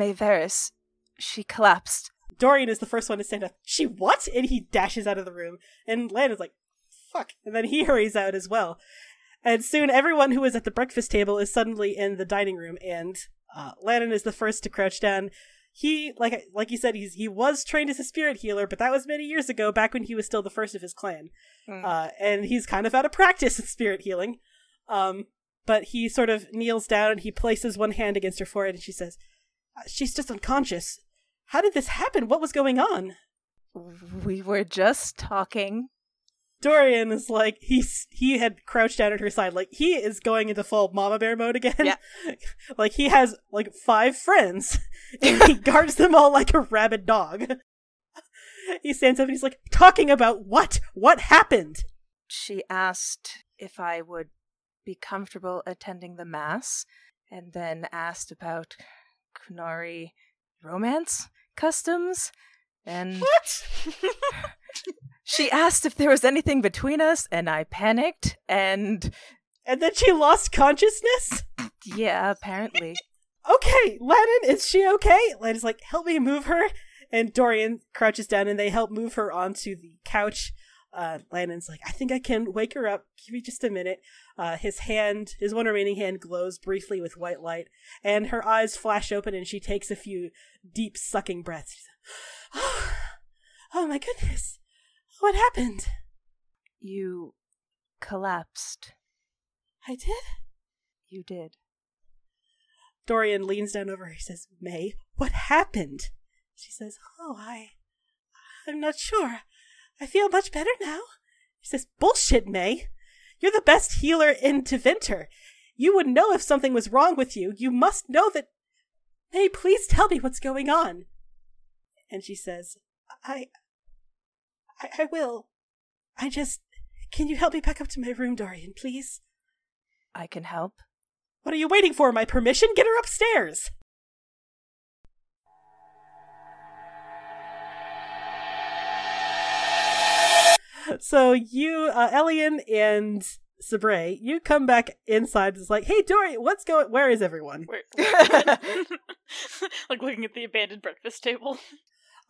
Mayveris. She collapsed. Dorian is the first one to stand up. She what? And he dashes out of the room. And Lan is like, fuck. And then he hurries out as well. And soon everyone who was at the breakfast table is suddenly in the dining room, and uh, Lannon is the first to crouch down. He, like like you said, he's he was trained as a spirit healer, but that was many years ago, back when he was still the first of his clan. Mm. Uh, and he's kind of out of practice in spirit healing. Um, but he sort of kneels down and he places one hand against her forehead, and she says, "Uh, "She's just unconscious. How did this happen? What was going on?" We were just talking. Dorian is like he's he had crouched down at her side, like he is going into full mama bear mode again. Yeah. like he has like five friends, and he guards them all like a rabid dog. he stands up and he's like talking about what what happened. She asked if I would be comfortable attending the mass, and then asked about Qunari romance customs, and What? she asked if there was anything between us, and I panicked, and and then she lost consciousness. yeah, apparently. Okay, Lennon, is she okay? Lennon's like, help me move her. And Dorian crouches down and they help move her onto the couch. Uh, Lennon's like, I think I can wake her up. Give me just a minute. Uh, his hand, his one remaining hand glows briefly with white light, and her eyes flash open and she takes a few deep sucking breaths. Like, oh, oh my goodness. What happened? You collapsed. I did? You did. Dorian leans down over her. He says, May, what happened? She says, Oh, I. I'm not sure. I feel much better now. He says, Bullshit, May. You're the best healer in Tevinter. You would know if something was wrong with you. You must know that. May, please tell me what's going on. And she says, I. I, I will. I just. Can you help me back up to my room, Dorian, please? I can help. What are you waiting for? My permission? Get her upstairs! So you, uh, Elian and Sabre, you come back inside. It's like, hey, Dorian, what's going? Where is everyone? Where- like looking at the abandoned breakfast table.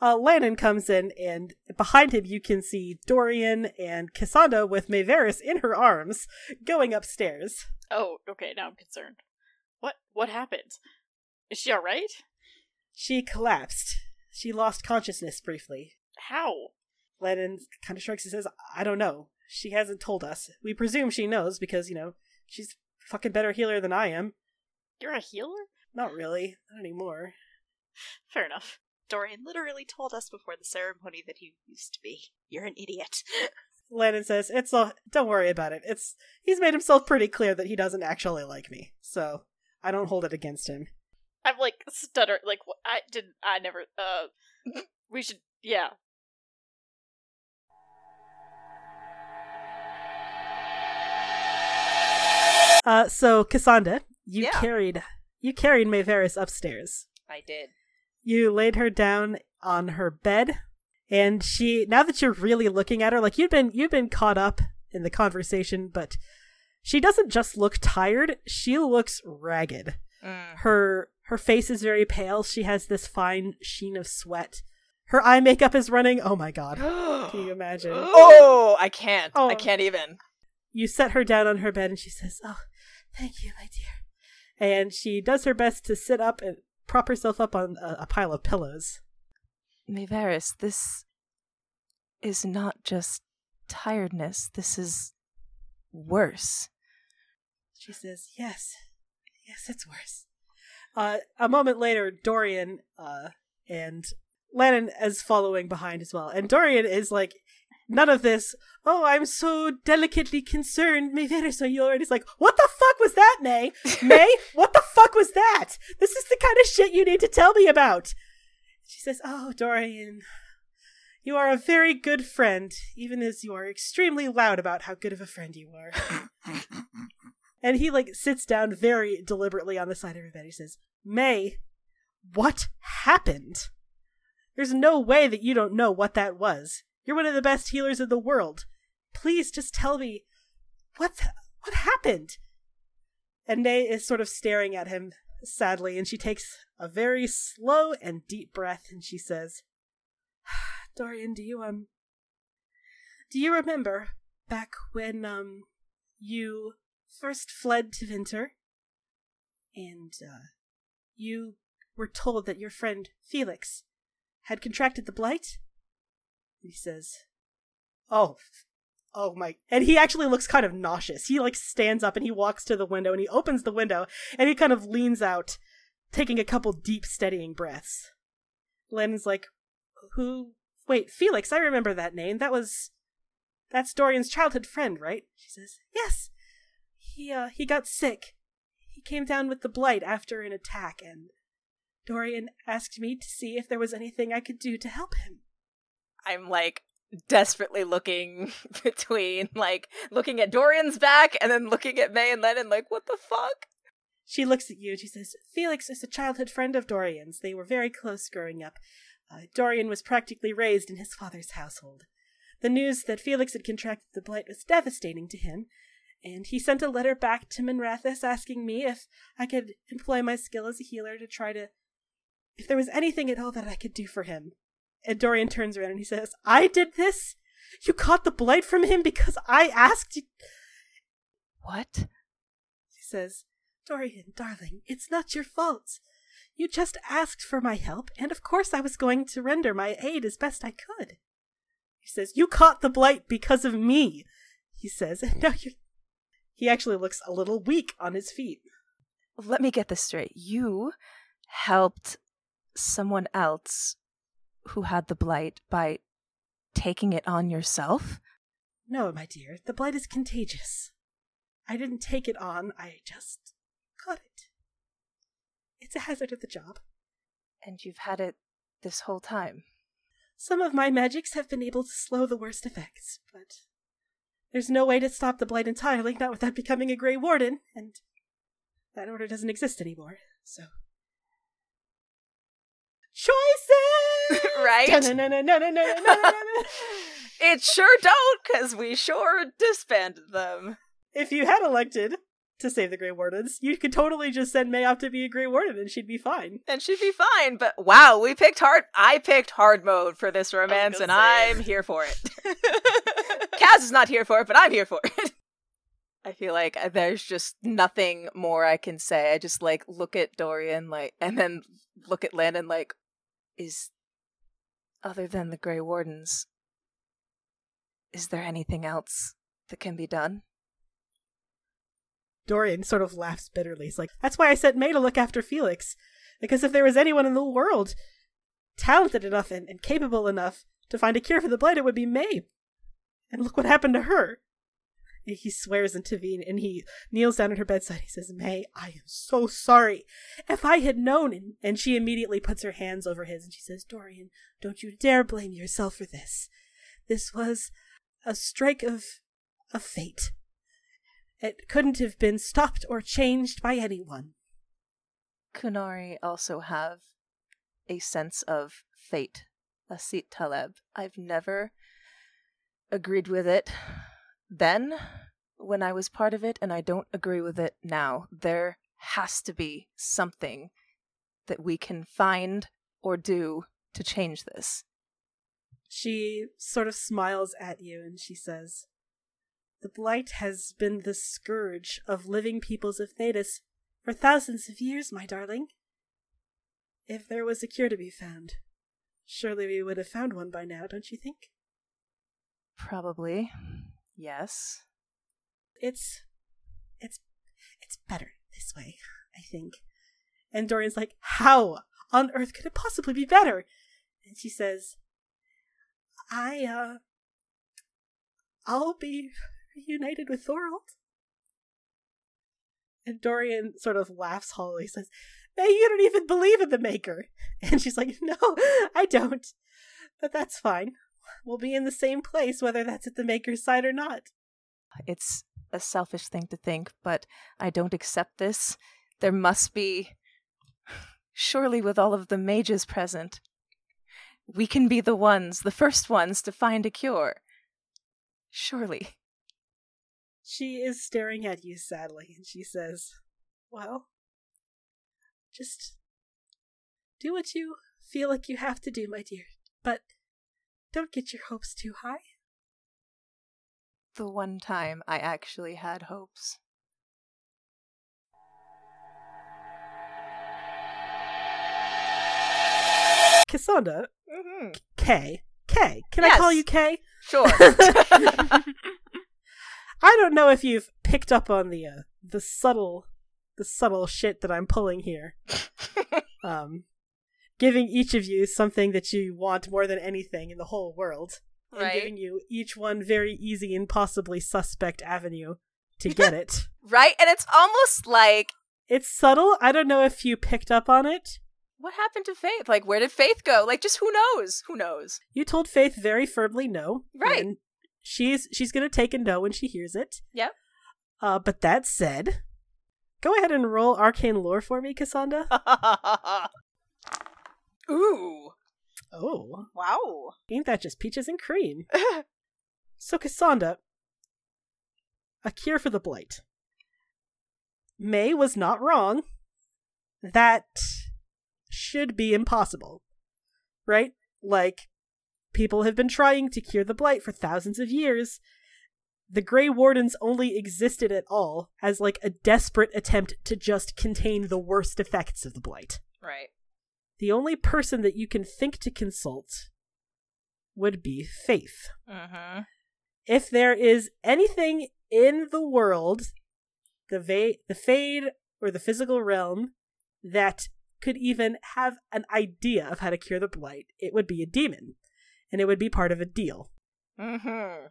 Uh, Lannon comes in, and behind him you can see Dorian and Cassandra with Mayveris in her arms going upstairs. Oh, okay, now I'm concerned. What what happened? Is she alright? She collapsed. She lost consciousness briefly. How? Lennon kind of shrugs and says, I don't know. She hasn't told us. We presume she knows because, you know, she's a fucking better healer than I am. You're a healer? Not really. Not anymore. Fair enough. Dorian literally told us before the ceremony that he used to be. You're an idiot. Lennon says, It's all don't worry about it. It's he's made himself pretty clear that he doesn't actually like me. So I don't hold it against him. I'm like stutter like I didn't I never uh we should yeah. Uh so Cassandra, you Yeah. carried you carried Mayveris upstairs. I did. You laid her down on her bed, and she now that you're really looking at her, like you've been you've been caught up in the conversation, but she doesn't just look tired, she looks ragged. Mm. Her her face is very pale, she has this fine sheen of sweat. Her eye makeup is running. Oh my god. Can you imagine? oh, I can't. Oh. I can't even. You set her down on her bed and she says, Oh, thank you, my dear. And she does her best to sit up and prop herself up on a, a pile of pillows. Mayveris, this is not just tiredness. This is worse. She says, Yes, yes, it's worse. Uh, a moment later, Dorian uh, and Lennon is following behind as well. And Dorian is like, none of this, oh, I'm so delicately concerned. Maybe so you already. It's like, what the fuck was that, May? May? What the fuck was that? This is the kind of shit you need to tell me about. She says, oh, Dorian, you are a very good friend, even as you are extremely loud about how good of a friend you are. And he like sits down very deliberately on the side of her bed. He says, May, what happened? There's no way that you don't know what that was. You're one of the best healers in the world. Please just tell me what what happened. And May is sort of staring at him sadly and she takes a very slow and deep breath and she says, Dorian, do you um do you remember back when um you first fled to Winter and uh you were told that your friend Felix had contracted the blight? He says, "Oh, oh my!" And he actually looks kind of nauseous. He like stands up and he walks to the window and he opens the window and he kind of leans out, taking a couple deep, steadying breaths. Len's like, "Who? Wait, Felix? I remember that name. That was that's Dorian's childhood friend, right?" She says, "Yes. He uh he got sick. He came down with the blight after an attack, and Dorian asked me to see if there was anything I could do to help him." I'm like desperately looking between like looking at Dorian's back and then looking at May and Lennon like what the fuck? She looks at you and she says, Felix is a childhood friend of Dorian's. They were very close growing up. Uh, Dorian was practically raised in his father's household. The news that Felix had contracted the blight was devastating to him, and he sent a letter back to Minrathous asking me if I could employ my skill as a healer to try to. if there was anything at all that I could do for him. And Dorian turns around and he says, I did this? You caught the blight from him because I asked you. What? He says, Dorian, darling, it's not your fault. You just asked for my help, and of course I was going to render my aid as best I could. He says, You caught the blight because of me. He says, and now you. He actually looks a little weak on his feet. Let me get this straight. You helped someone else who had the blight by taking it on yourself? No, my dear, the blight is contagious. I didn't take it on, I just got it. It's a hazard of the job. And you've had it this whole time. Some of my magics have been able to slow the worst effects, but there's no way to stop the blight entirely, not without becoming a Grey Warden, and that order doesn't exist anymore, so. Choices! right? It sure don't, because we sure disbanded them. if you had elected to save the Grey Wardens, you could totally just send May off to be a Grey Warden and she'd be fine. And she'd be fine, but wow, we picked hard. I picked hard mode for this romance, and say. I'm here for it. Kaz is not here for it, but I'm here for it. I feel like there's just nothing more I can say. I just like look at Dorian, like, and then look at Landon, like, is other than the Grey Wardens, is there anything else that can be done? Dorian sort of laughs bitterly. He's like, That's why I sent May to look after Felix. Because if there was anyone in the world talented enough and, and capable enough to find a cure for the blight, it would be May. And look what happened to her. He swears Veen and he kneels down at her bedside. He says, May, I am so sorry. If I had known. And, and she immediately puts her hands over his and she says, Dorian, don't you dare blame yourself for this. This was a strike of, of fate. It couldn't have been stopped or changed by anyone. Qunari also have a sense of fate, asit tal-eb. I've never agreed with it then when I was part of it, and I don't agree with it now. There has to be something that we can find or do to change this. She sort of smiles at you and she says, The blight has been the scourge of living peoples of Thedas for thousands of years, my darling. If there was a cure to be found, surely we would have found one by now, don't you think? Probably. Yes. It's it's it's better this way, I think. And Dorian's like, How on earth could it possibly be better? And she says, I uh I'll be reunited with Thorold. And Dorian sort of laughs hollowly, says, May, you don't even believe in the Maker. And she's like, No, I don't. But that's fine. We'll be in the same place, whether that's at the Maker's side or not. It's a selfish thing to think, but I don't accept this. There must be. Surely, with all of the mages present, we can be the ones, the first ones to find a cure. Surely. She is staring at you sadly, and she says, Well, Just do what you feel like you have to do, my dear. But don't get your hopes too high. The one time I actually had hopes. Cassandra, Mm-hmm. K. K. Can I call you K? Sure. I don't know if you've picked up on the uh, the subtle the subtle shit that I'm pulling here. Um giving each of you something that you want more than anything in the whole world. And Right. giving you each one very easy and possibly suspect avenue to get it. right? And it's almost like It's subtle. I don't know if you picked up on it. what happened to Faith? Like, where did Faith go? Like, just who knows? Who knows? You told Faith very firmly no. Right. And she's she's gonna take a no when she hears it. Yep. Uh, but that said, go ahead and roll arcane lore for me, Cassandra. Ooh. oh, Wow. ain't that just peaches and cream? so, Cassandra, a cure for the blight. May was not wrong. That should be impossible, right? Like, people have been trying to cure the blight for thousands of years. The Grey Wardens only existed at all as like a desperate attempt to just contain the worst effects of the blight. Right. The only person that you can think to consult would be Faith. Mm-hmm. If there is anything in the world, the va- the Fade or the physical realm, that could even have an idea of how to cure the blight, it would be a demon, and it would be part of a deal. Mm-hmm.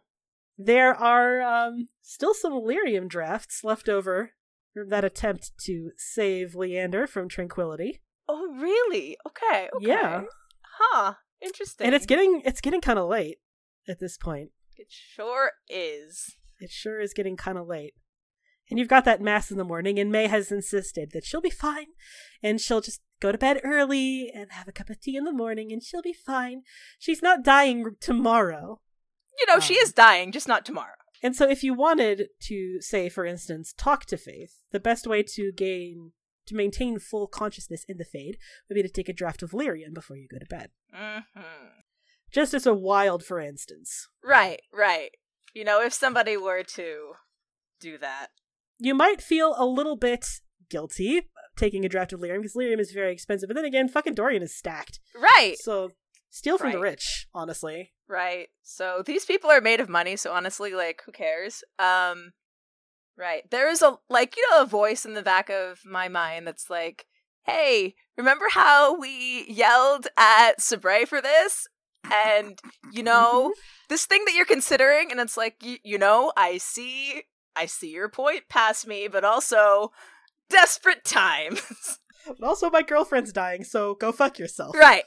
There are um, still some lyrium drafts left over from that attempt to save Leander from tranquility. Oh, really? Okay. okay. Yeah. Huh. Interesting. And it's getting it's getting kind of late at this point. It sure is. It sure is getting kind of late. And you've got that mass in the morning, and May has insisted that she'll be fine, and she'll just go to bed early and have a cup of tea in the morning, and she'll be fine. She's not dying tomorrow. You know, she Um, is dying, just not tomorrow. And so, if you wanted to, say, for instance, talk to Faith, the best way to gain, to maintain full consciousness in the Fade would be to take a draft of lyrium before you go to bed. Mm-hmm. Just as a wild, for instance. Right, right. You know, if somebody were to do that. You might feel a little bit guilty taking a draft of lyrium because lyrium is very expensive. But then again, fucking Dorian is stacked. Right, So steal from the rich, honestly. right. So these people are made of money, so honestly, like, who cares? Um, right. There is a, like, you know, a voice in the back of my mind that's like, hey, remember how we yelled at Sabre for this? And, you know, this thing that you're considering, and it's like, y- you know, I see, I see your point past me, but also desperate times. But also, my girlfriend's dying, so go fuck yourself. right.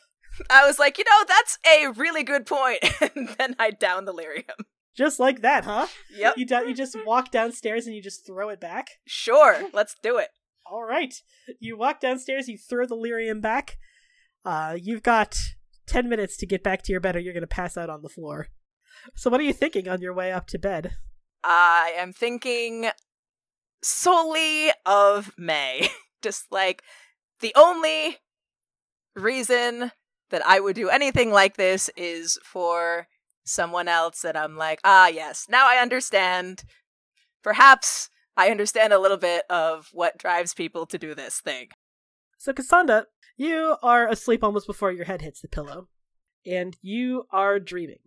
I was like, you know, that's a really good point. and then I down the lyrium. Just like that, huh? Yep. You do- you just walk downstairs and you just throw it back. Sure. Let's do it. All right. You walk downstairs, you throw the lyrium back. Uh, you've got 10 minutes to get back to your bed or you're going to pass out on the floor. So, what are you thinking on your way up to bed? I am thinking solely of May. Just like the only reason that I would do anything like this is for someone else and I'm like, ah, yes, now I understand. Perhaps I understand a little bit of what drives people to do this thing. So, Cassandra, you are asleep almost before your head hits the pillow, and you are dreaming.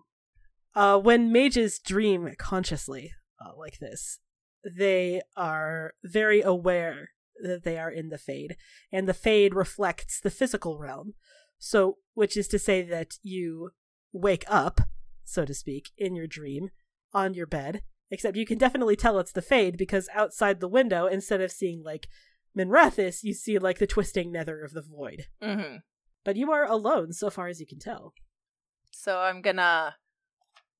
Uh, when mages dream consciously uh, like this, they are very aware that they are in the Fade, and the Fade reflects the physical realm. So, which is to say that you wake up, so to speak, in your dream on your bed. Except you can definitely tell it's the Fade because outside the window, instead of seeing like Minrathous, you see like the twisting nether of the void. Mm-hmm. But you are alone so far as you can tell. So I'm gonna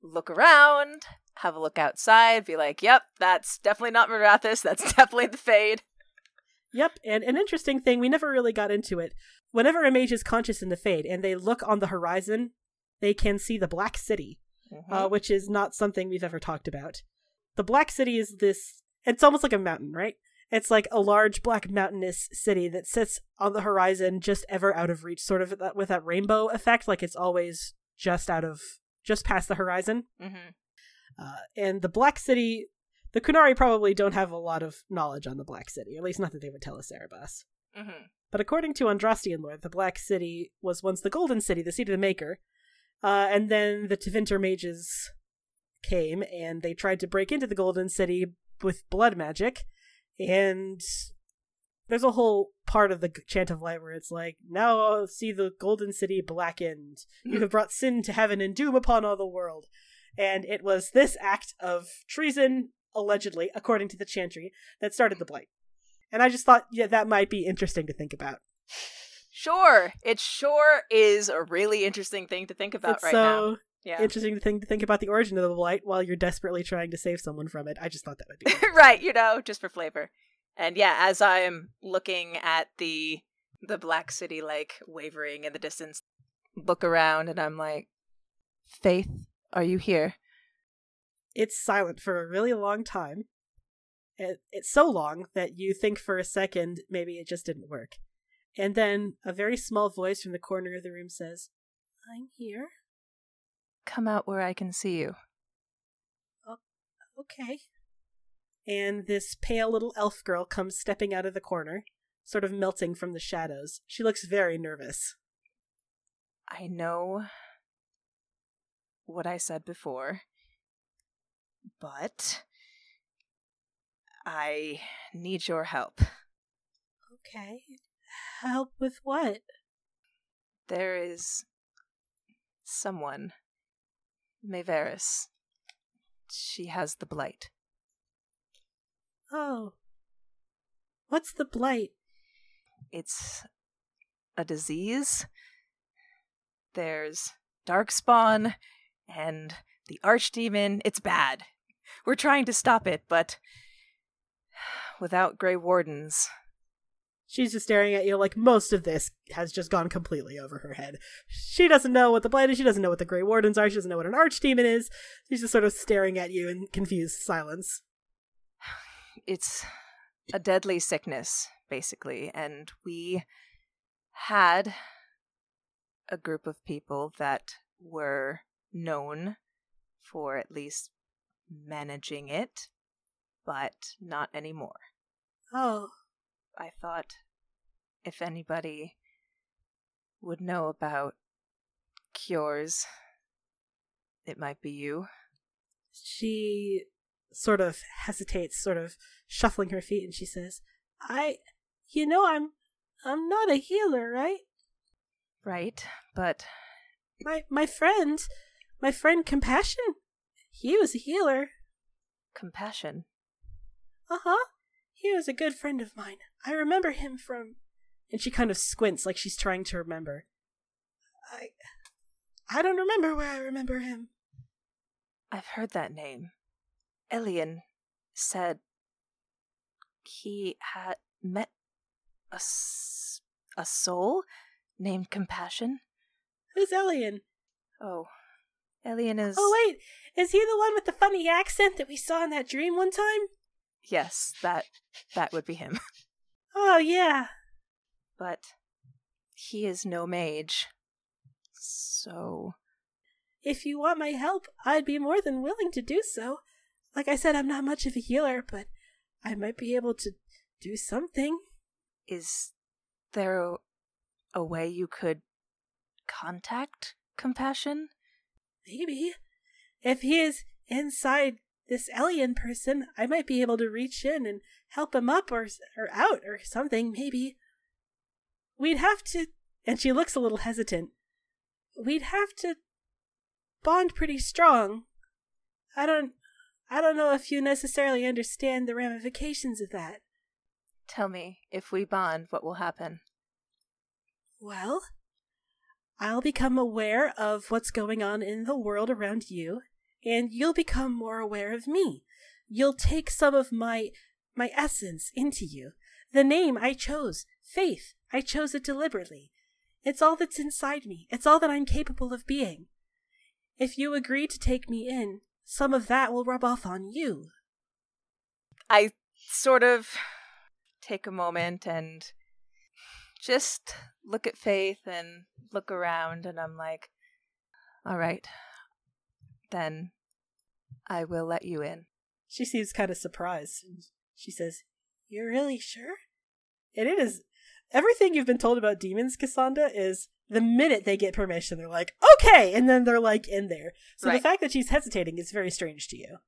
look around, have a look outside, be like, yep, that's definitely not Marathis, that's definitely the Fade. Yep, and an interesting thing, we never really got into it. Whenever a mage is conscious in the Fade and they look on the horizon, they can see the Black City, uh, which is not something we've ever talked about. The Black City is this, it's almost like a mountain, right? It's like a large black mountainous city that sits on the horizon, just ever out of reach, sort of with that- with that rainbow effect, like it's always just out of, just past the horizon. Mm-hmm. Uh, and the Black City, the Qunari probably don't have a lot of knowledge on the Black City, at least not that they would tell us Erebus. Mm-hmm. But according to Andrastian lore, the Black City was once the Golden City, the seat of the Maker. Uh, and then the Tevinter mages came and they tried to break into the Golden City with blood magic. And there's a whole part of the Chant of Light where it's like, now I'll see the Golden City blackened. You have brought sin to heaven and doom upon all the world. And it was this act of treason, allegedly, according to the chantry, that started the blight. And I just thought, yeah, that might be interesting to think about. Sure, it sure is a really interesting thing to think about it's right so now. Yeah. interesting thing to think about the origin of the blight while you're desperately trying to save someone from it. I just thought that would be. right, you know, just for flavor. And yeah, as I'm looking at the the black city like wavering in the distance, look around and I'm like, Faith, are you here? it's silent for a really long time. It, it's so long that you think for a second maybe it just didn't work. And then a very small voice from the corner of the room says, I'm here. Come out where I can see you. Okay. And this pale little elf girl comes stepping out of the corner, sort of melting from the shadows. She looks very nervous. I know what I said before, but I need your help. Okay. Help with what? There is someone, Maveris. She has the blight. Oh. What's the blight? It's a disease. There's Darkspawn and the Archdemon. It's bad. We're trying to stop it, but without Grey Wardens, She's just staring at you like most of this has just gone completely over her head. She doesn't know what the blight is, she doesn't know what the Grey Wardens are, she doesn't know what an archdemon is. She's just sort of staring at you in confused silence. it's a deadly sickness, basically. And we had a group of people that were known for at least managing it, but not anymore. Oh, I thought if anybody would know about cures, it might be you. she sort of hesitates, sort of shuffling her feet, and she says, I, you know, I'm, I'm not a healer, right? Right? But My, my friend, my friend Compassion, he was a healer. compassion. Uh huh. He was a good friend of mine. I remember him from. And she kind of squints like she's trying to remember. I. I don't remember where I remember him. I've heard that name. Elian said he had met a, s- a soul named Compassion. Who's Elian? Oh, Elian is. Oh, wait. Is he the one with the funny accent that we saw in that dream one time? Yes, that that would be him. Oh, yeah. But he is no mage. So If you want my help, I'd be more than willing to do so. Like I said, I'm not much of a healer, but I might be able to do something. is there a, a way you could contact Compassion? Maybe. If he is inside this Elian person, I might be able to reach in and help him up or or out or something, maybe. We'd have to and she looks a little hesitant. We'd have to bond pretty strong. I don't I don't know if you necessarily understand the ramifications of that. Tell me, if we bond, what will happen? Well, I'll become aware of what's going on in the world around you, and you'll become more aware of me. You'll take some of my my essence into you. The name I chose, Faith, I chose it deliberately. It's all that's inside me. It's all that I'm capable of being. If you agree to take me in, some of that will rub off on you. I sort of take a moment and just look at Faith and look around, and I'm like, all right, then I will let you in. She seems kind of surprised. She says, You're really sure? And it is everything you've been told about demons, Cassandra, is the minute they get permission, they're like, okay, and then they're like in there. So the fact that she's hesitating is very strange to you.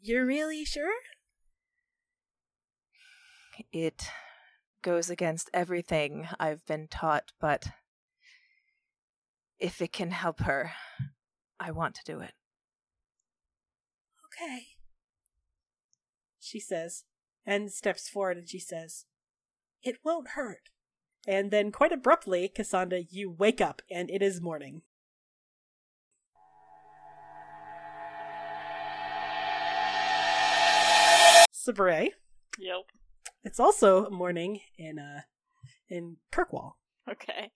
You're really sure? It goes against everything I've been taught, but if it can help her, I want to do it. Okay. She says, and steps forward and she says, It won't hurt. And then, quite abruptly, Cassandra, you wake up and it is morning. Sabre, Yep. it's also morning in uh in Kirkwall. Okay.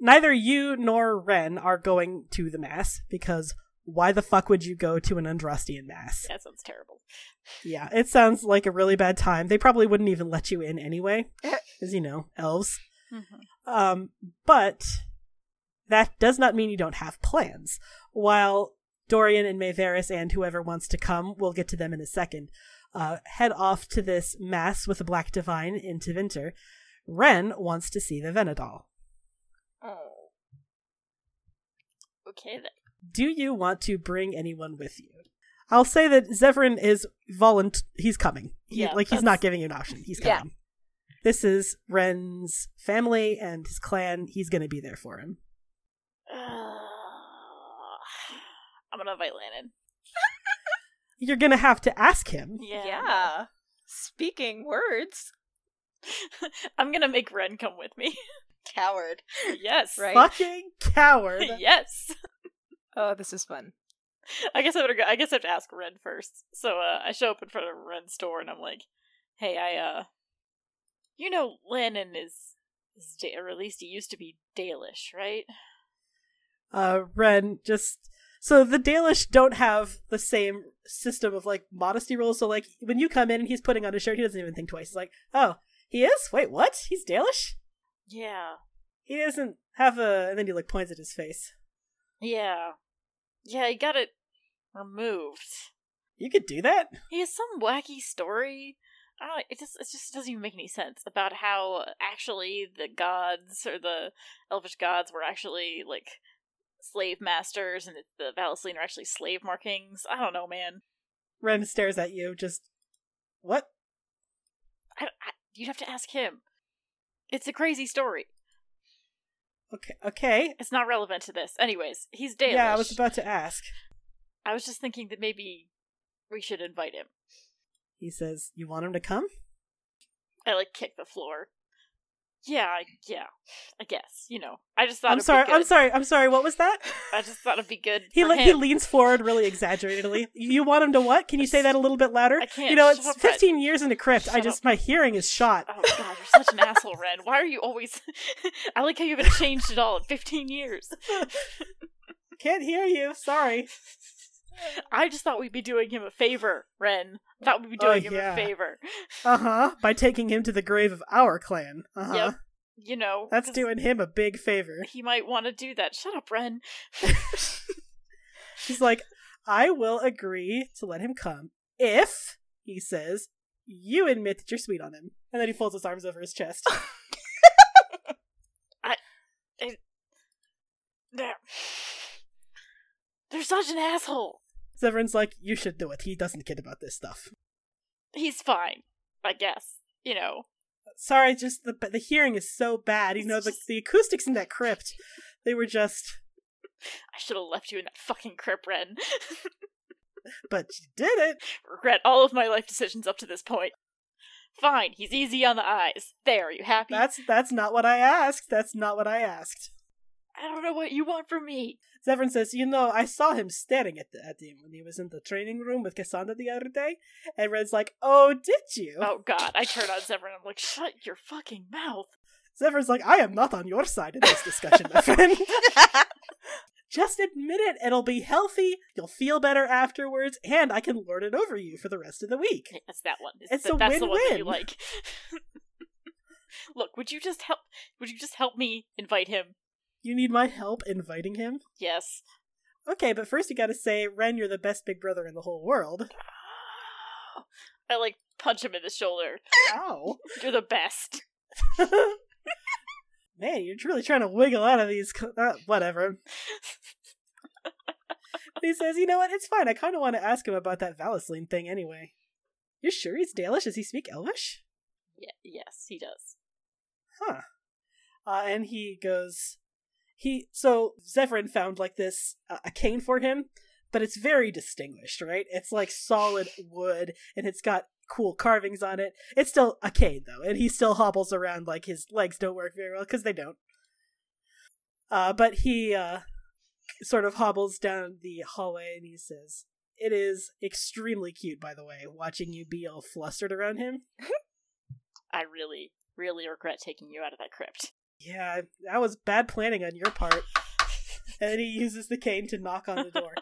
Neither you nor Ren are going to the mass because why the fuck would you go to an Andrastian mass? That sounds terrible. Yeah, it sounds like a really bad time. They probably wouldn't even let you in anyway, because you know elves. Mm-hmm. Um, but that does not mean you don't have plans. While Dorian and Mayveris and whoever wants to come, we'll get to them in a second. Uh, head off to this mass with the Black Divine in Tevinter. Ren wants to see the Vhenadahl. Oh. Okay then. Do you want to bring anyone with you? I'll say that Zevran is volunt. He's coming. He- Yeah, like he's not giving you an option. He's Yeah. coming. This is Ren's family and his clan. He's going to be there for him. I'm gonna invite Lannon. You're going to have to ask him. Yeah. Speaking words. I'm gonna make Ren come with me. Coward. yes. Right. Fucking coward. yes. Oh, this is fun. I guess I better go. I guess I have to ask Ren first. So uh, I show up in front of Ren's store and I'm like, "Hey, I uh, you know, Lennon is is da- or at least he used to be Dalish, right? Uh, Ren just. So the Dalish don't have the same system of like modesty rules. So like when you come in and he's putting on a shirt, he doesn't even think twice. He's like, "Oh, he is? Wait, what? He's Dalish? Yeah, He doesn't have a." And then he like points at his face. yeah, yeah. He got it removed. You could do that. He has some wacky story. I don't. know, It just it just doesn't even make any sense about how actually the gods or the elvish gods were actually like slave masters, and the vallaslin are actually slave markings. I don't know, man. Ren stares at you. Just what? I, I, you'd have to ask him. It's a crazy story. Okay, okay. It's not relevant to this. Anyways, he's Dalish. Yeah, I was about to ask. I was just thinking that maybe we should invite him. He says, "You want him to come?" I like kick the floor. Yeah, yeah. I guess you know. I just thought. I'm sorry. I'm sorry. I'm sorry. What was that? I just thought it'd be good. He le- he leans forward really exaggeratedly. You want him to what? Can you say that a little bit louder? I can't. You know, it's up, Red. 15 years in the crypt. I just up. my hearing is shot. Oh god, you're such an asshole, Ren. Why are you always? I like how you haven't changed at all in 15 years. Can't hear you. Sorry. I just thought we'd be doing him a favor, Ren. Thought we'd be Oh, doing him yeah. a favor. Uh huh. By taking him to the grave of our clan. Uh huh. Yep. You know, That's doing him a big favor. He might want to do that. Shut up, Ren. He's like, I will agree to let him come if, he says, you admit that you're sweet on him. And then he folds his arms over his chest. i there They're such an asshole. Zevran's like, you should do it. He doesn't kid about this stuff. He's fine, I guess. You know. Sorry, just the the hearing is so bad. You know, the, the acoustics in that crypt, they were just. I should have left you in that fucking crypt, Ren. But you did it. Regret all of my life decisions up to this point. Fine, he's easy on the eyes. There, are you happy? That's that's not what I asked. That's not what I asked. I don't know what you want from me. Zevran says, "You know, I saw him staring at, the, at him when he was in the training room with Cassandra the other day." And Red's like, "Oh, did you?" Oh god, I turn on Zevran I'm like, shut your fucking mouth. Zevran's like, "I am not on your side in this discussion, my friend. Just admit it. It'll be healthy. You'll feel better afterwards, and I can lord it over you for the rest of the week." Yeah, That's that one. It's That- a That's the one that you win-win. like. Look, would you just help? Would you just help me invite him? You need my help inviting him? Yes. Okay, but first you gotta say, Ren, you're the best big brother in the whole world. I like punch him in the shoulder. Ow. You're the best. Man, you're really trying to wiggle out of these. Co- uh, whatever. he says, you know what? It's fine. I kind of want to ask him about that vallaslin thing anyway. You're sure he's Dalish? Does he speak Elvish? Yeah. Yes, he does. Huh. Uh, and he goes, he so Zevran found like this uh, a cane for him, but it's very distinguished, right? It's like solid wood, and it's got cool carvings on it. It's still a cane though, and he still hobbles around like his legs don't work very well because they don't. Uh, but he uh, sort of hobbles down the hallway and he says, "It is extremely cute, by the way, watching you be all flustered around him." I really, really regret taking you out of that crypt. Yeah, that was bad planning on your part. and he uses the cane to knock on the door.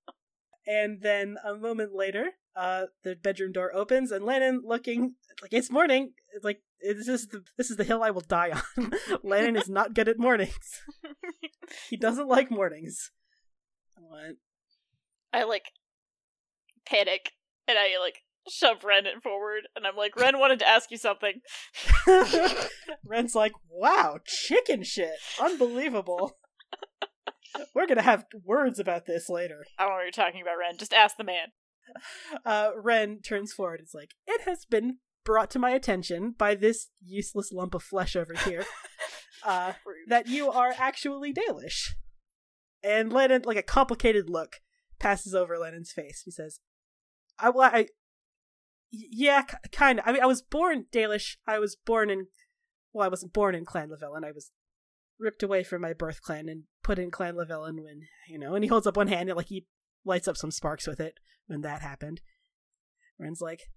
and then a moment later, uh, the bedroom door opens, and Lennon, looking like it's morning, like this is the this is the hill I will die on. Lennon is not good at mornings. he doesn't like mornings. What? I like panic and I like shove Ren in forward and I'm like, Ren wanted to ask you something. Ren's like, wow, chicken shit. Unbelievable. We're gonna have words about this later. I don't know what you're talking about, Ren. Just ask the man. Uh, Ren turns forward. It's like, it has been brought to my attention by this useless lump of flesh over here uh, that you are actually Dalish. And Lennon, like a complicated look, passes over Lennon's face. He says, "I, I, yeah, kind of. I mean, I was born Dalish. I was born in, well, I wasn't born in Clan Lavellan. I was ripped away from my birth clan and put in Clan Lavellan when, you know." And he holds up one hand and like he lights up some sparks with it when that happened. Ren's like,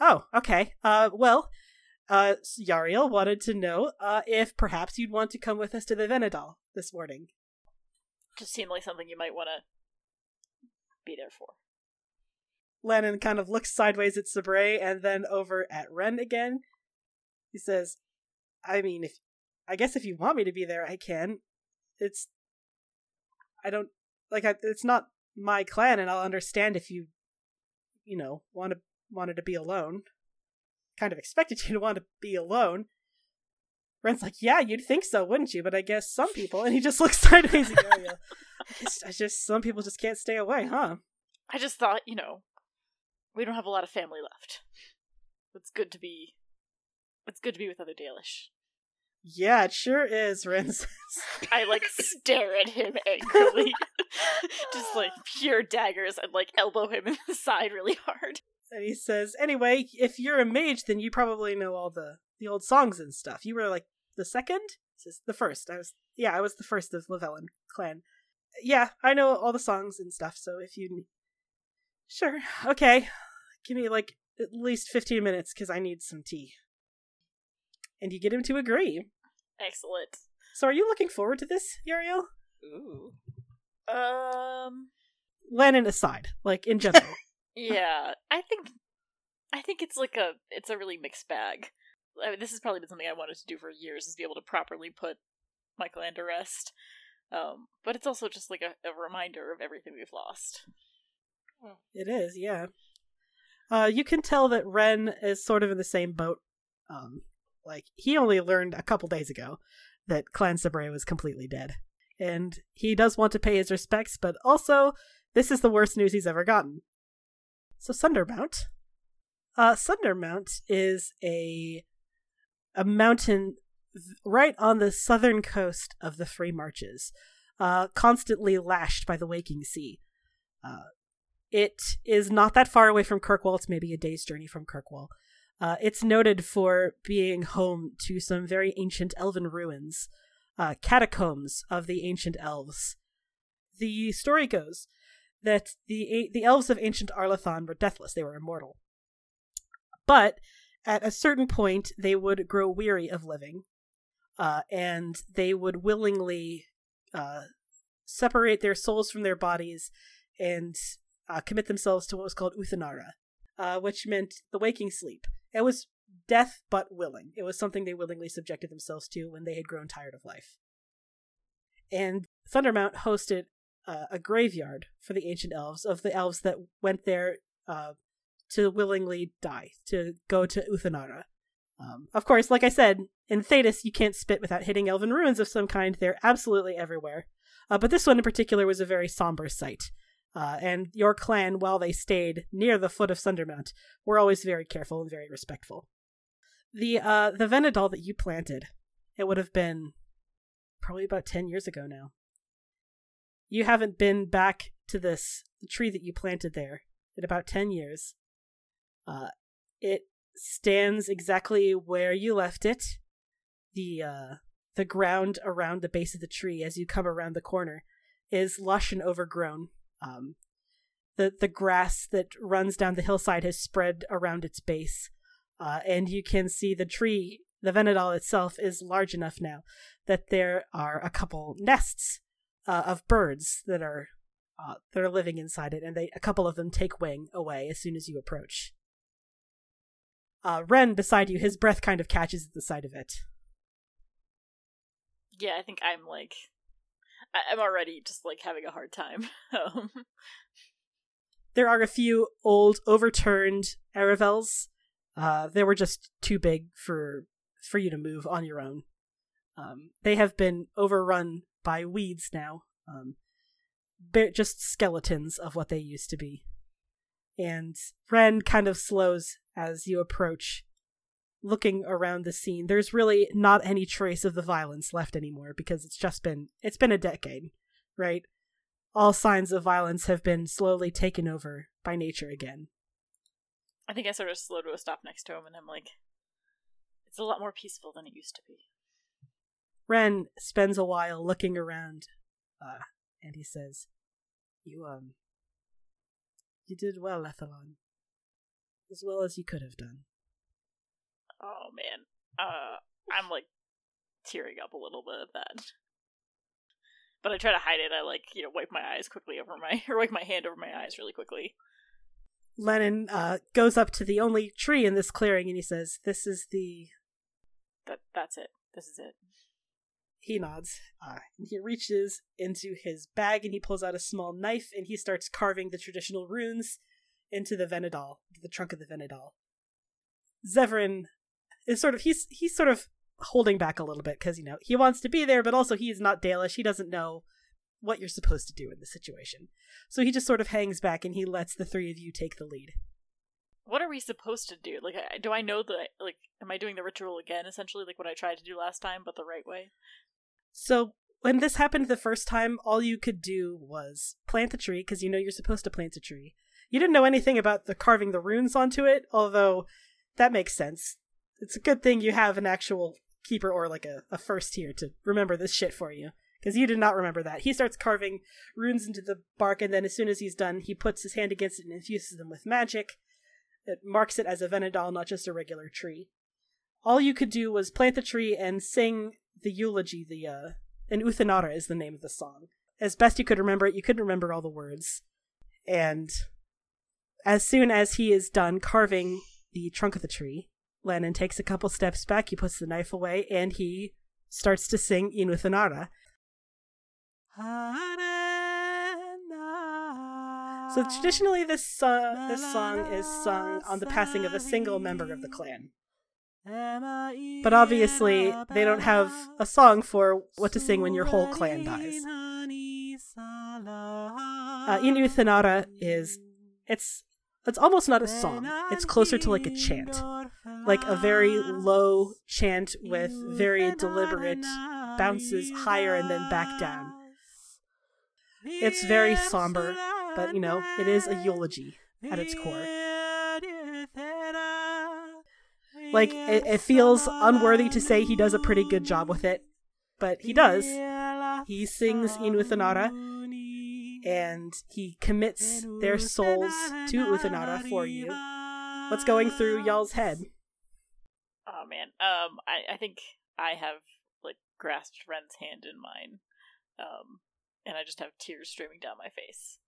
"Oh, okay. Uh, well." Uh, Yariel wanted to know uh, if perhaps you'd want to come with us to the Vhenadahl this morning. Just seemed like something you might want to be there for. Lennon kind of looks sideways at Sabre and then over at Ren again. He says, I mean, if I guess if you want me to be there, I can. It's I don't like I, it's not my clan, and I'll understand if you, you know, want to wanted to be alone. Kind of expected you to want to be alone. Ren's like, yeah, you'd think so, wouldn't you? But I guess some people, and he just looks sideways. I guess I just some people just can't stay away, huh? I just thought, you know, we don't have a lot of family left. It's good to be. It's good to be with other Dalish. Yeah, it sure is, says. I like stare at him angrily, just like pure daggers, and like elbow him in the side really hard. And he says, anyway, if you're a mage, then you probably know all the the old songs and stuff. You were like the second? He says, the first. I was yeah, I was the first of Lavellan clan. Yeah, I know all the songs and stuff, so if you Sure. Okay. Give me like at least 15 minutes cuz I need some tea. And you get him to agree. Excellent. So are you looking forward to this, Yariel? Ooh. Um. Lennon aside, like in general. Yeah, I think. I think it's like a it's a really mixed bag. I mean, this has probably been something I wanted to do for years is be able to properly put Michael clan to rest. Um, but it's also just like a, a reminder of everything we've lost. It is, yeah. Uh, you can tell that Ren is sort of in the same boat. Um, like he only learned a couple days ago that Clan Sabre was completely dead, and he does want to pay his respects, but also this is the worst news he's ever gotten. So Sundermount, uh, Sundermount is a a mountain right on the southern coast of the Free Marches, uh, constantly lashed by the waking sea. Uh, it is not that far away from Kirkwall. It's maybe a day's journey from Kirkwall. Uh, it's noted for being home to some very ancient elven ruins, uh, catacombs of the ancient elves. The story goes that the the elves of ancient Arlathan were deathless; they were immortal. But at a certain point, they would grow weary of living, uh, and they would willingly uh, separate their souls from their bodies and uh, commit themselves to what was called Uthanara, uh, which meant the waking sleep. It was death but willing. It was something they willingly subjected themselves to when they had grown tired of life. And Sundermount hosted uh, a graveyard for the ancient elves of the elves that went there uh, to willingly die, to go to Uthanara. Um, of course, like I said, in Thedas, you can't spit without hitting elven ruins of some kind. They're absolutely everywhere. Uh, but this one in particular was a very somber sight. Uh, and your clan, while they stayed near the foot of Sundermount, were always very careful and very respectful. The uh, the Vhenadahl that you planted, it would have been probably about ten years ago now. You haven't been back to this tree that you planted there in about ten years. Uh, it stands exactly where you left it. The uh, the ground around the base of the tree, as you come around the corner, is lush and overgrown um, the the grass that runs down the hillside has spread around its base, uh, and you can see the tree. The Vhenadahl itself is large enough now that there are a couple nests uh, of birds that are uh, that are living inside it, and they a couple of them take wing away as soon as you approach. Uh, Ren beside you, his breath kind of catches at the sight of it. Yeah, I think I'm like I- am already just like having a hard time. Um, there are a few old, overturned Aravels. Uh, they were just too big for for you to move on your own. Um, they have been overrun by weeds now. Um, just skeletons of what they used to be. And Ren kind of slows as you approach looking around the scene, there's really not any trace of the violence left anymore because it's just been it's been a decade, right? All signs of violence have been slowly taken over by nature again. I think I sort of slow to a stop next to him and I'm like it's a lot more peaceful than it used to be. Ren spends a while looking around, uh, and he says, You um you did well, Ethelon. As well as you could have done. Oh man. Uh I'm like tearing up a little bit at that. But I try to hide it. I like, you know, wipe my eyes quickly over my or wipe my hand over my eyes really quickly. Lennon uh, goes up to the only tree in this clearing and he says, This is the That that's it. This is it. He nods. Uh, and he reaches into his bag and he pulls out a small knife and he starts carving the traditional runes into the Vhenadahl, the trunk of the Vhenadahl. Zevran is sort of he's he's sort of holding back a little bit because you know he wants to be there, but also he is not Dalish. He doesn't know what you're supposed to do in this situation, so he just sort of hangs back and he lets the three of you take the lead. What are we supposed to do? Like, do I know the like? Am I doing the ritual again? Essentially, like what I tried to do last time, but the right way. So when this happened the first time, all you could do was plant the tree because you know you're supposed to plant a tree. You didn't know anything about the carving the runes onto it, although that makes sense it's a good thing you have an actual keeper or like a, a first tier to remember this shit for you because you did not remember that. He starts carving runes into the bark, and then as soon as he's done, he puts his hand against it and infuses them with magic. It marks it as a Vhenadahl, not just a regular tree. All you could do was plant the tree and sing the eulogy. The uh, and Uthanara is the name of the song. As best you could remember it, you couldn't remember all the words. And as soon as he is done carving the trunk of the tree, Lennon takes a couple steps back, he puts the knife away, and he starts to sing Inuthanara. So traditionally, this uh, this song is sung on the passing of a single member of the clan. But obviously, they don't have a song for what to sing when your whole clan dies. Uh, Inuthanara is it's it's almost not a song. It's closer to like a chant. Like a very low chant with very deliberate bounces higher and then back down. It's very somber, but you know, it is a eulogy at its core. Like, it, it feels unworthy to say he does a pretty good job with it, but he does. He sings Inuthanara and he commits their souls to Uthanara for you. What's going through y'all's head? Oh man, um, I I think I have like grasped Ren's hand in mine, um, and I just have tears streaming down my face.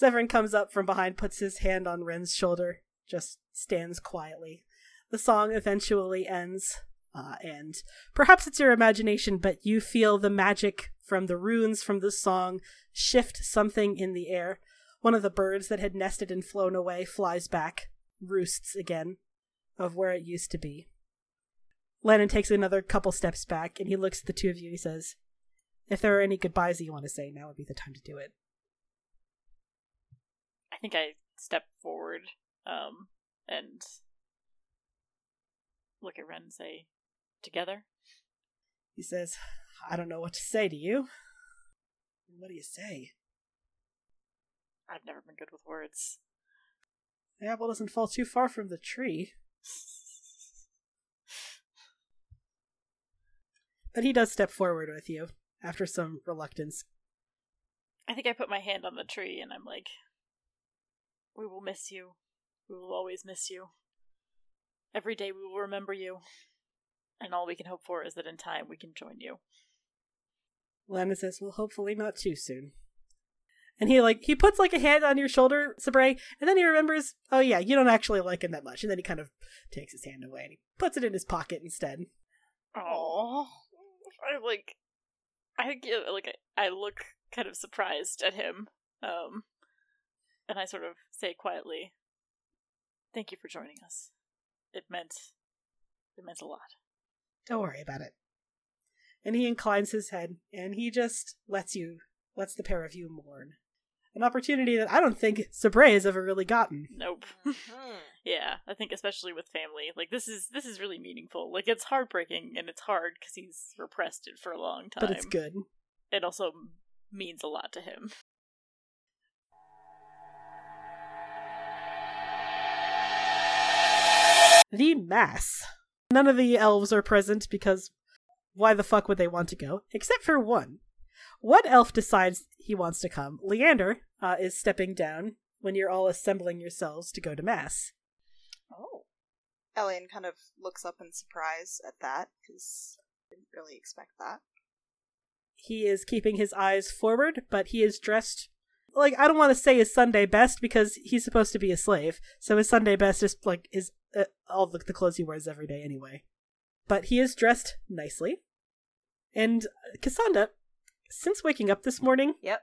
Zevran comes up from behind, puts his hand on Ren's shoulder, just stands quietly. the song eventually ends, uh, and perhaps it's your imagination, but you feel the magic from the runes from the song shift something in the air. One of the birds that had nested and flown away flies back, roosts again, of where it used to be. Lennon takes another couple steps back and he looks at the two of you and he says, If there are any goodbyes that you want to say, now would be the time to do it. I think I step forward um, and look at Ren and say, "Together." He says, I don't know what to say to you. What do you say? I've never been good with words. The apple doesn't fall too far from the tree. But he does step forward with you after some reluctance. I think I put my hand on the tree and I'm like, "We will miss you. We will always miss you. Every day we will remember you." And all we can hope for is that in time we can join you. Lana says, Well, hopefully not too soon. And he like he puts like a hand on your shoulder, Sabre, and then he remembers, oh yeah, you don't actually like him that much. And then he kind of takes his hand away and he puts it in his pocket instead. Oh, I like, I yeah, like I, I look kind of surprised at him, um, and I sort of say quietly, "Thank you for joining us. It meant, it meant a lot." Don't worry about it. And he inclines his head and he just lets you lets the pair of you mourn. An opportunity that I don't think Sabre has ever really gotten. Nope. Mhm. yeah, I think especially with family, like this is this is really meaningful. Like it's heartbreaking and it's hard because he's repressed it for a long time. But it's good. It also means a lot to him. The Mass. None of the elves are present because why the fuck would they want to go? Except for one. One elf decides he wants to come. Leander uh, is stepping down when you're all assembling yourselves to go to Mass. Oh. Elian kind of looks up in surprise at that because didn't really expect that. He is keeping his eyes forward, but he is dressed like I don't want to say his Sunday best because he's supposed to be a slave. So his Sunday best is like his uh, all the, the clothes he wears every day anyway. But he is dressed nicely. And uh, Cassandra, since waking up this morning, Yep.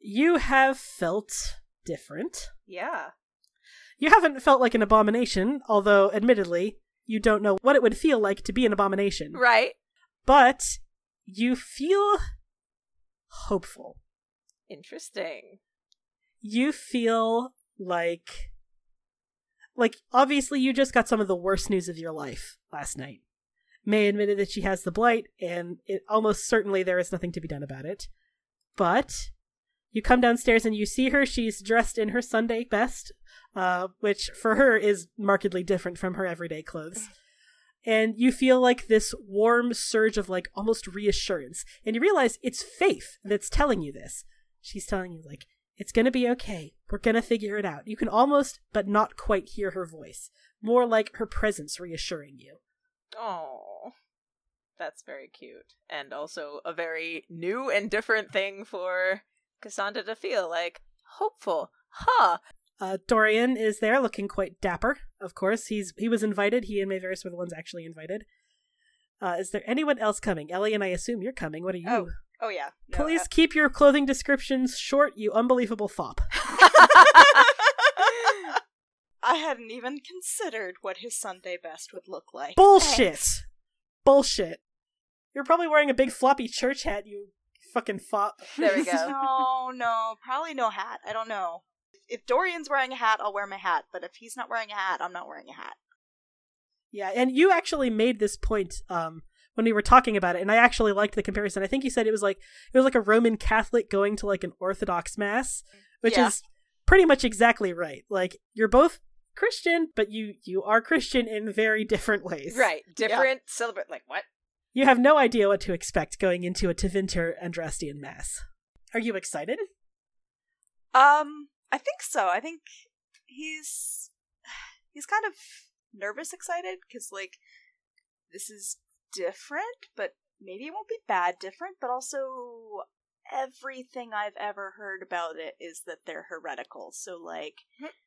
you have felt different. Yeah. You haven't felt like an abomination, although admittedly, you don't know what it would feel like to be an abomination. Right. But you feel hopeful. Interesting. You feel like like obviously you just got some of the worst news of your life last night. May admitted that she has the blight and it almost certainly there is nothing to be done about it. But you come downstairs and you see her, she's dressed in her Sunday best, uh, which for her is markedly different from her everyday clothes. And you feel like this warm surge of like almost reassurance. And you realize it's Faith that's telling you this. She's telling you, like, it's gonna be okay. We're gonna figure it out. You can almost, but not quite hear her voice. More like her presence reassuring you. Oh. That's very cute. And also a very new and different thing for Cassandra to feel like hopeful. Huh. Uh, Dorian is there, looking quite dapper. Of course, he's he was invited. He and Mayveris were the ones actually invited. Uh, is there anyone else coming? Ellie and I assume you're coming. What are you? Oh, Oh yeah. No, Please keep your clothing descriptions short, you unbelievable fop. I hadn't even considered what his Sunday best would look like. Bullshit. Thanks. Bullshit. You're probably wearing a big floppy church hat, you fucking fop. There we go. No, no, probably no hat. I don't know. If Dorian's wearing a hat, I'll wear my hat. But if he's not wearing a hat, I'm not wearing a hat. Yeah, and you actually made this point um when we were talking about it, and I actually liked the comparison. I think you said it was like it was like a Roman Catholic going to like an Orthodox mass, which Yeah. is pretty much exactly right. Like you're both Christian, but you you are Christian in very different ways. right. Different celebrate like what? You have no idea what to expect going into a Tevinter Andrastian mass. Are you excited? Um, I think so. I think he's he's kind of nervous, excited because like this is different, but maybe it won't be bad different. But also, everything I've ever heard about it is that they're heretical. So like,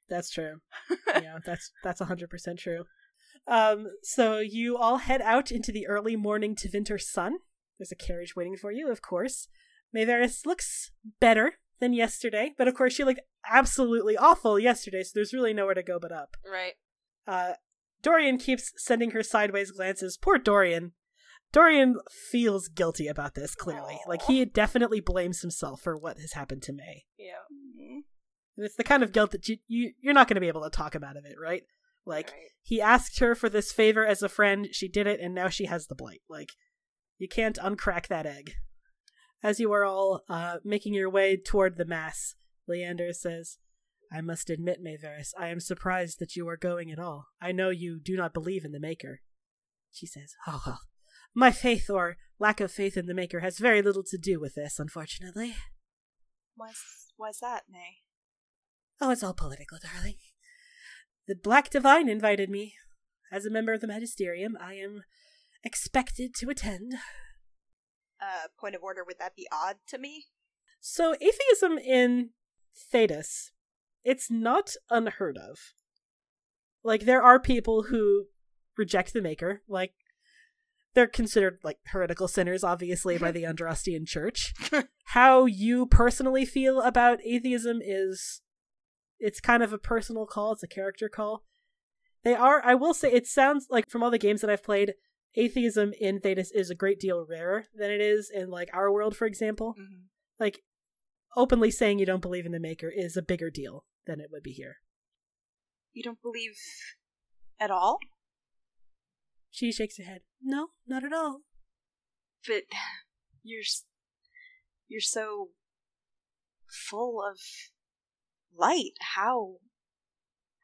That's true. yeah, that's that's hundred percent true. Um, so you all head out into the early morning Tevinter sun. There's a carriage waiting for you, of course. Mayveris looks better than yesterday, but of course she looked absolutely awful yesterday, so there's really nowhere to go but up. Right. Uh, Dorian keeps sending her sideways glances. Poor Dorian. Dorian feels guilty about this, clearly. Like, he definitely blames himself for what has happened to May. Yeah. Mhm. And It's the kind of guilt that you, you, you're not going to be able to talk him out of it, right? Like, Right. he asked her for this favor as a friend, she did it, and now she has the blight. Like, you can't uncrack that egg. As you are all uh, making your way toward the mass, Leander says, I must admit, Mayveris, I am surprised that you are going at all. I know you do not believe in the Maker. She says, Oh, well, my faith or lack of faith in the Maker has very little to do with this, unfortunately. Why's why's that, Nay? Oh, it's all political, darling. The Black Divine invited me. As a member of the Magisterium, I am expected to attend. Uh, point of order, would that be odd to me? So, atheism in Thedas, it's not unheard of. Like, there are people who reject the Maker. Like, they're considered, like, heretical sinners, obviously, by the Andrastian Church. How you personally feel about atheism is. It's kind of a personal call, it's a character call. They are, I will say, it sounds like from all the games that I've played, atheism in Thedas is a great deal rarer than it is in, like, our world, for example Mhm. like openly saying you don't believe in the maker is a bigger deal than it would be here. You don't believe at all? She shakes her head. No, not at all. But you're you're so full of light. How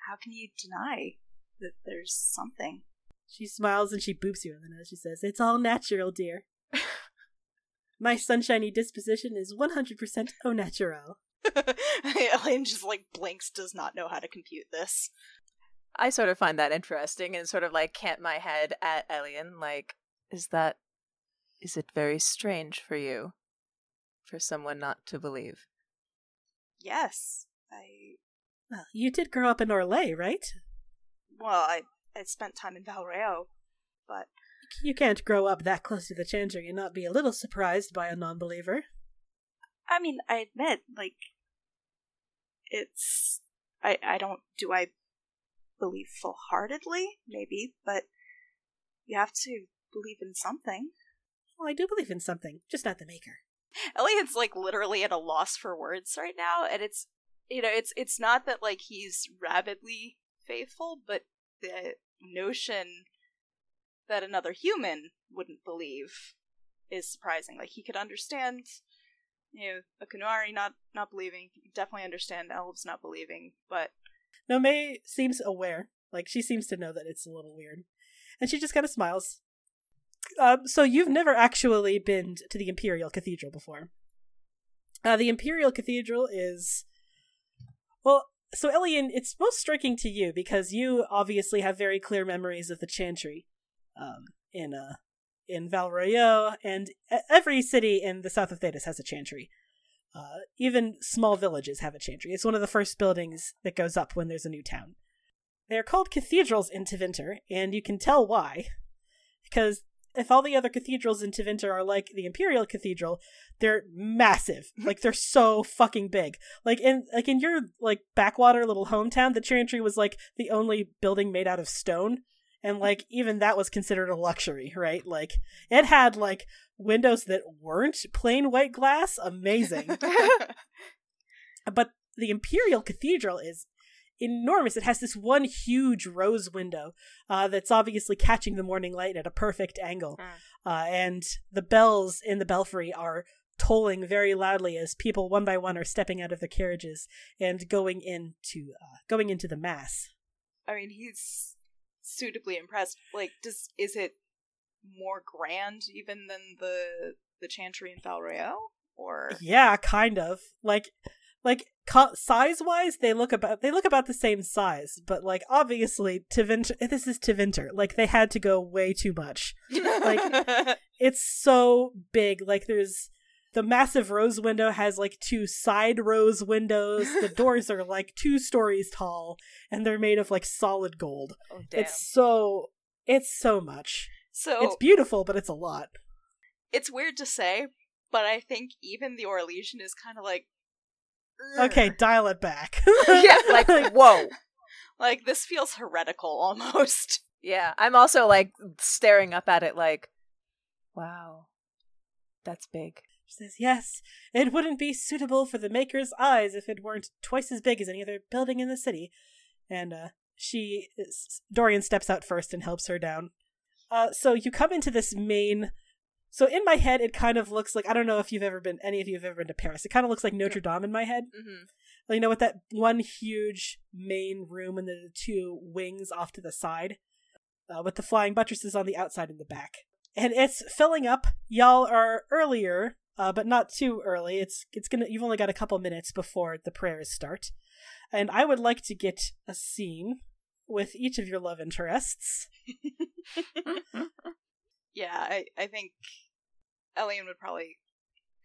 how can you deny that there's something? She smiles and she boops you on the nose. She says, It's all natural, dear. My sunshiny disposition is 100% au naturel. Elian just like blinks, does not know how to compute this. I sort of find that interesting and sort of like cant my head at Elian. Like, is that. Is it very strange for you? For someone not to believe? Yes, I Well, you did grow up in Orlais, right? well, I I spent time in Val Royeaux, but You can't grow up that close to the Chantry and not be a little surprised by a non believer. I mean, I admit, like, it's I I don't do I believe full heartedly, maybe, but you have to believe in something. Well, I do believe in something, just not the maker. Elliot's like literally at a loss for words right now, and it's you know, it's it's not that like he's rabidly faithful, but the notion that another human wouldn't believe is surprising. Like he could understand, you know, a Qunari not not believing. He could definitely understand elves not believing, but No, May seems aware. Like, she seems to know that it's a little weird. And she just kind of smiles. Um, so, you've never actually been to the Imperial Cathedral before. Uh, the Imperial Cathedral is. Well, so, Elian, it's most striking to you because you obviously have very clear memories of the Chantry um, in, uh, in Val Royeaux, and every city in the south of Thedas has a Chantry. Uh, even small villages have a chantry. It's one of the first buildings that goes up when there's a new town. They're called cathedrals in Tevinter, and you can tell why. Because if all the other cathedrals in Tevinter are like the Imperial Cathedral, they're massive. like they're so fucking big. Like in like in your like backwater little hometown, the chantry was like the only building made out of stone. And like even that was considered a luxury, right? Like it had like windows that weren't plain white glass. Amazing. but the Imperial Cathedral is enormous. It has this one huge rose window uh, that's obviously catching the morning light at a perfect angle. Uh, and the bells in the belfry are tolling very loudly as people one by one are stepping out of their carriages and going into uh, going into the mass. I mean, he's suitably impressed. Like, does is it more grand even than the the chantry in Val Royeaux? Or Yeah, kind of. Like like co- size-wise they look about they look about the same size, but like obviously Tevinter this is Tevinter. Like they had to go way too much. Like- It's so big. Like there's The massive rose window has like two side rose windows. The doors are like two stories tall, and they're made of like solid gold. Oh, damn. It's so it's so much. So It's beautiful, but it's a lot. it's weird to say, but I think even the Orlesian is kind of like, "Ugh." Okay, dial it back. yeah, like whoa. like this feels heretical almost. Yeah, I'm also like staring up at it like, wow, that's big. She says, Yes, it wouldn't be suitable for the maker's eyes if it weren't twice as big as any other building in the city. And uh, she, Dorian steps out first and helps her down. Uh, so you come into this main. So in my head, it kind of looks like I don't know if you've ever been any of you have ever been to Paris. It kind of looks like Notre Dame in my head. Mm-hmm. You know, with that one huge main room and the two wings off to the side, uh, with the flying buttresses on the outside and the back. And it's filling up. Y'all are earlier, uh, but not too early. It's it's gonna. You've only got a couple minutes before the prayers start, and I would like to get a scene with each of your love interests. Yeah, I, I think Elian would probably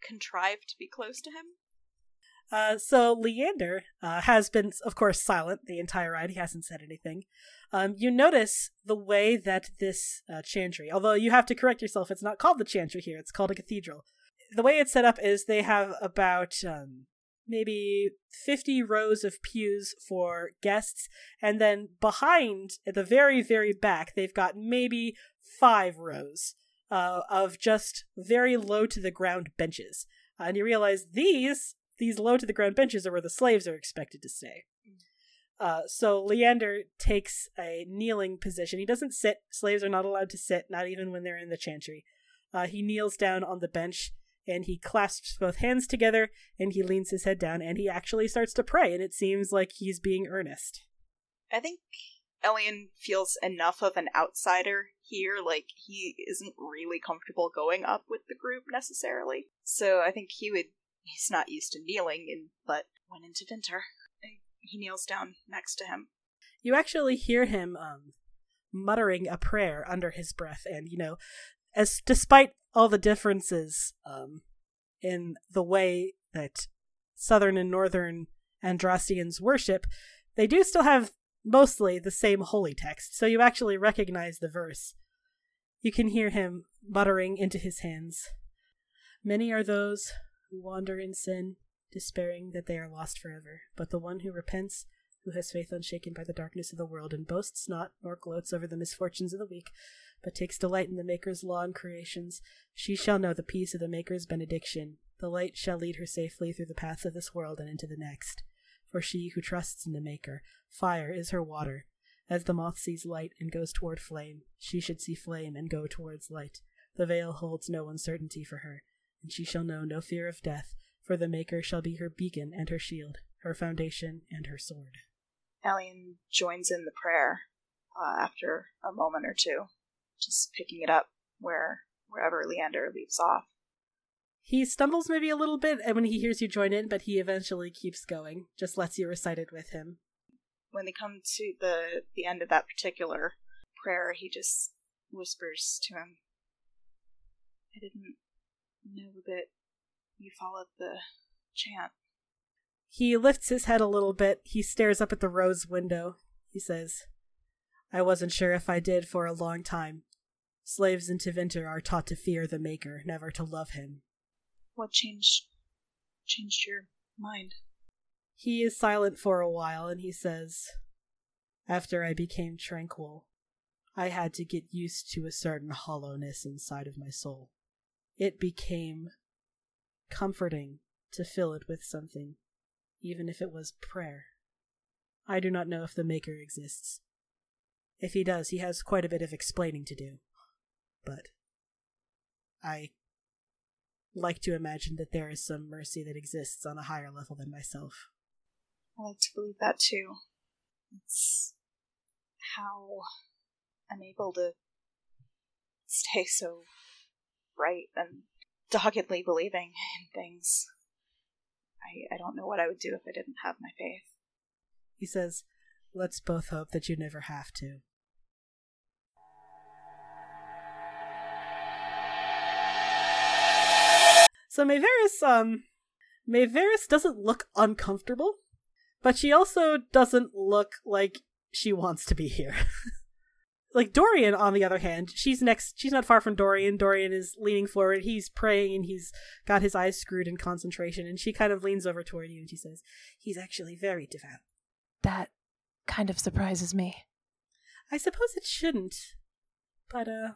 contrive to be close to him. Uh, so Leander uh, has been, of course, silent the entire ride. He hasn't said anything. Um, you notice the way that this uh, chantry, although you have to correct yourself, it's not called the chantry here. It's called a cathedral. The way it's set up is they have about um, maybe 50 rows of pews for guests, and then behind, at the very, very back, they've got maybe five rows uh, of just very low to the ground benches. Uh, and you realize these these low to the ground benches are where the slaves are expected to stay. Uh, so Leander takes a kneeling position. He doesn't sit. Slaves are not allowed to sit, not even when they're in the chantry. Uh, he kneels down on the bench and he clasps both hands together and he leans his head down and he actually starts to pray. And it seems like he's being earnest. I think Elian feels enough of an outsider here, like he isn't really comfortable going up with the group necessarily. So I think he would he's not used to kneeling and but went into Vinter. He kneels down next to him. You actually hear him um, muttering a prayer under his breath, and you know, as despite all the differences um, in the way that southern and northern Andrastians worship, they do still have mostly the same holy text, so you actually recognize the verse. You can hear him muttering into his hands. Many are those who wander in sin, despairing that they are lost forever. But the one who repents, who has faith unshaken by the darkness of the world, and boasts not, nor gloats over the misfortunes of the weak, but takes delight in the Maker's law and creations, she shall know the peace of the Maker's benediction. The light shall lead her safely through the paths of this world and into the next. For she who trusts in the Maker, fire is her water. As the moth sees light and goes toward flame, she should see flame and go towards light. The veil holds no uncertainty for her, and she shall know no fear of death, for the Maker shall be her beacon and her shield, her foundation and her sword. Elian joins in the prayer uh, after a moment or two, just picking it up where wherever Leander leaves off. He stumbles maybe a little bit and when he hears you join in, but he eventually keeps going, just lets you recite it with him. When they come to the the end of that particular prayer, he just whispers to him, "I didn't know that you followed the chant." He lifts his head a little bit. He stares up at the rose window. He says, I wasn't sure if I did for a long time. Slaves in Tevinter are taught to fear the Maker, never to love him. What changed changed your mind? He is silent for a while and he says, After I became tranquil, I had to get used to a certain hollowness inside of my soul. It became comforting to fill it with something, even if it was prayer. I do not know if the Maker exists. If he does, he has quite a bit of explaining to do. But I like to imagine that there is some mercy that exists on a higher level than myself. I like to believe that too. It's how I'm able to stay so bright and doggedly believing in things. I, I don't know what I would do if I didn't have my faith. He says, Let's both hope that you never have to. So Mayveris, um, doesn't look uncomfortable, but she also doesn't look like she wants to be here. like Dorian, on the other hand, she's next. She's not far from Dorian. Dorian is leaning forward. He's praying and he's got his eyes screwed in concentration. And she kind of leans over toward you and she says, "He's actually very devout." That kind of surprises me. I suppose it shouldn't, but uh,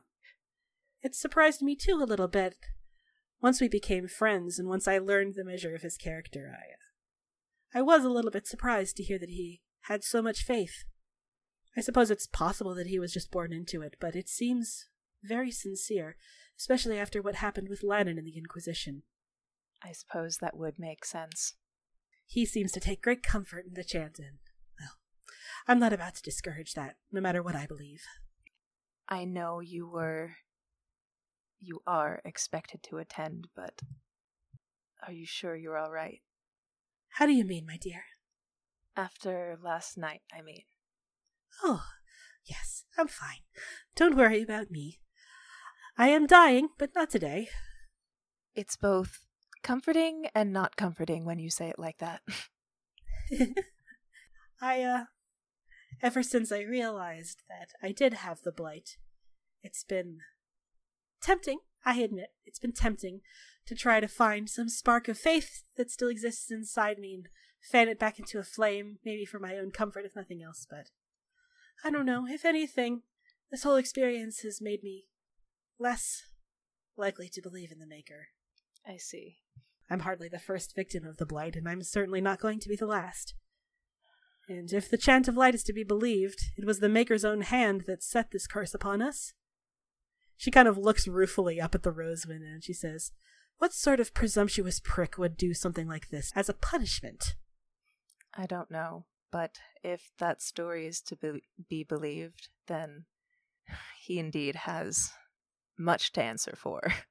it surprised me too a little bit. Once we became friends, and once I learned the measure of his character, I, uh, I was a little bit surprised to hear that he had so much faith. I suppose it's possible that he was just born into it, but it seems very sincere, especially after what happened with Lannon in the Inquisition. I suppose that would make sense. He seems to take great comfort in the chant, and, well, I'm not about to discourage that, no matter what I believe. I know you were. You are expected to attend, but. Are you sure you're all right? How do you mean, my dear? After last night, I mean. Oh, yes, I'm fine. Don't worry about me. I am dying, but not today. It's both comforting and not comforting when you say it like that. I, uh, ever since I realized that I did have the blight, it's been tempting, I admit, it's been tempting to try to find some spark of faith that still exists inside me and fan it back into a flame, maybe for my own comfort, if nothing else, but I don't know. If anything, this whole experience has made me less likely to believe in the Maker. I see. I'm hardly the first victim of the Blight, and I'm certainly not going to be the last. And if the chant of light is to be believed, it was the Maker's own hand that set this curse upon us. She kind of looks ruefully up at the rose window and she says, What sort of presumptuous prick would do something like this as a punishment? I don't know. But if that story is to be, be believed, then he indeed has much to answer for.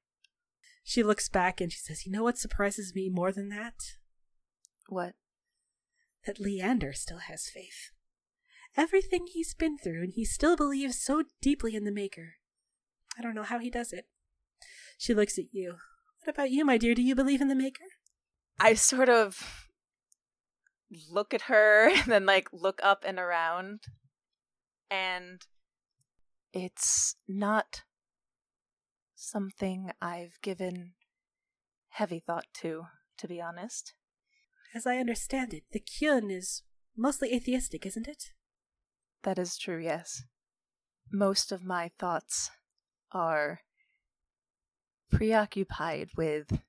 She looks back and she says, You know what surprises me more than that? What? That Leander still has faith. Everything he's been through, and he still believes so deeply in the Maker. I don't know how he does it. She looks at you. What about you, my dear? Do you believe in the Maker? I sort of look at her and then like look up and around and it's not something I've given heavy thought to, to be honest. As I understand it, the Qun is mostly atheistic, isn't it? That is true, yes. Most of my thoughts are preoccupied with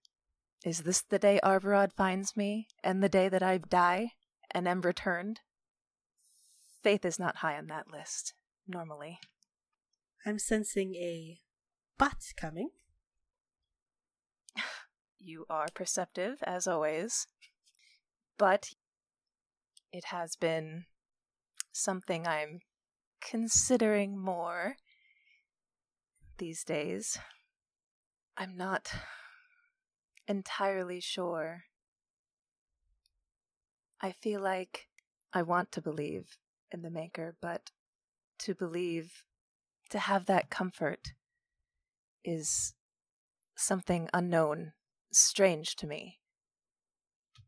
is this the day Arvaarad finds me, and the day that I die and am returned? Faith is not high on that list, normally. I'm sensing a but coming. You are perceptive, as always. But it has been something I'm considering more these days. I'm not entirely sure. I feel like I want to believe in the Maker, but to believe, to have that comfort, is something unknown, strange to me.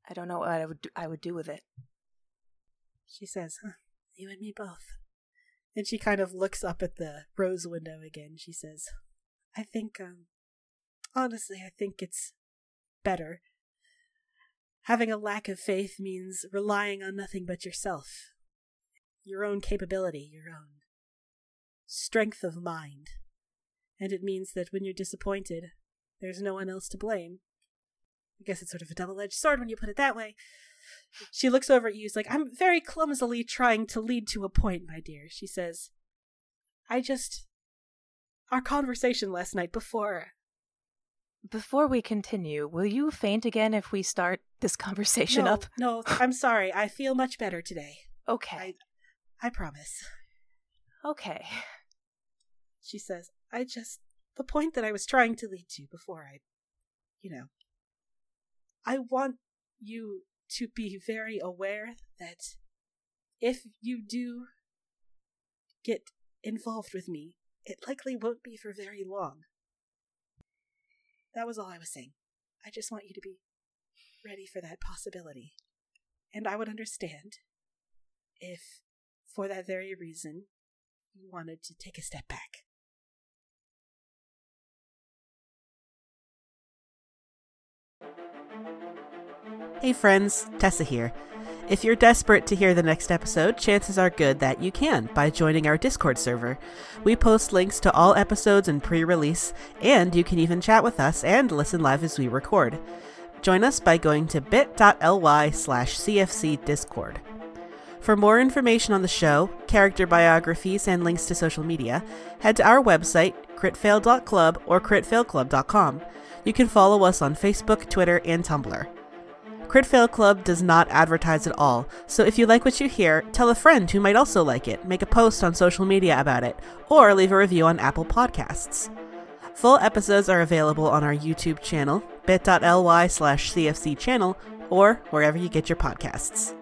I don't know what I would do, I would do with it. She says, huh, You and me both. And she kind of looks up at the rose window again. She says, I think, um, honestly, I think it's better. Having a lack of faith means relying on nothing but yourself, your own capability, your own strength of mind. And it means that when you're disappointed, there's no one else to blame. I guess it's sort of a double edged sword when you put it that way. She looks over at you, like, I'm very clumsily trying to lead to a point, my dear. She says, I just. Our conversation last night before before we continue, will you faint again if we start this conversation no, up? No, I'm sorry. I feel much better today. Okay. I, I promise. Okay. She says, I just. The point that I was trying to lead to before I. You know. I want you to be very aware that if you do get involved with me, it likely won't be for very long. That was all I was saying. I just want you to be ready for that possibility. And I would understand if, for that very reason, you wanted to take a step back. Hey friends, Tessa here. If you're desperate to hear the next episode, chances are good that you can by joining our Discord server. We post links to all episodes and pre release, and you can even chat with us and listen live as we record. Join us by going to bit.ly slash cfcdiscord. For more information on the show, character biographies, and links to social media, head to our website, critfail.club or critfailclub.com. You can follow us on Facebook, Twitter, and Tumblr. Crit Fail Club does not advertise at all, so if you like what you hear, tell a friend who might also like it, make a post on social media about it, or leave a review on Apple Podcasts. Full episodes are available on our YouTube channel, bit.ly slash CFC channel, or wherever you get your podcasts.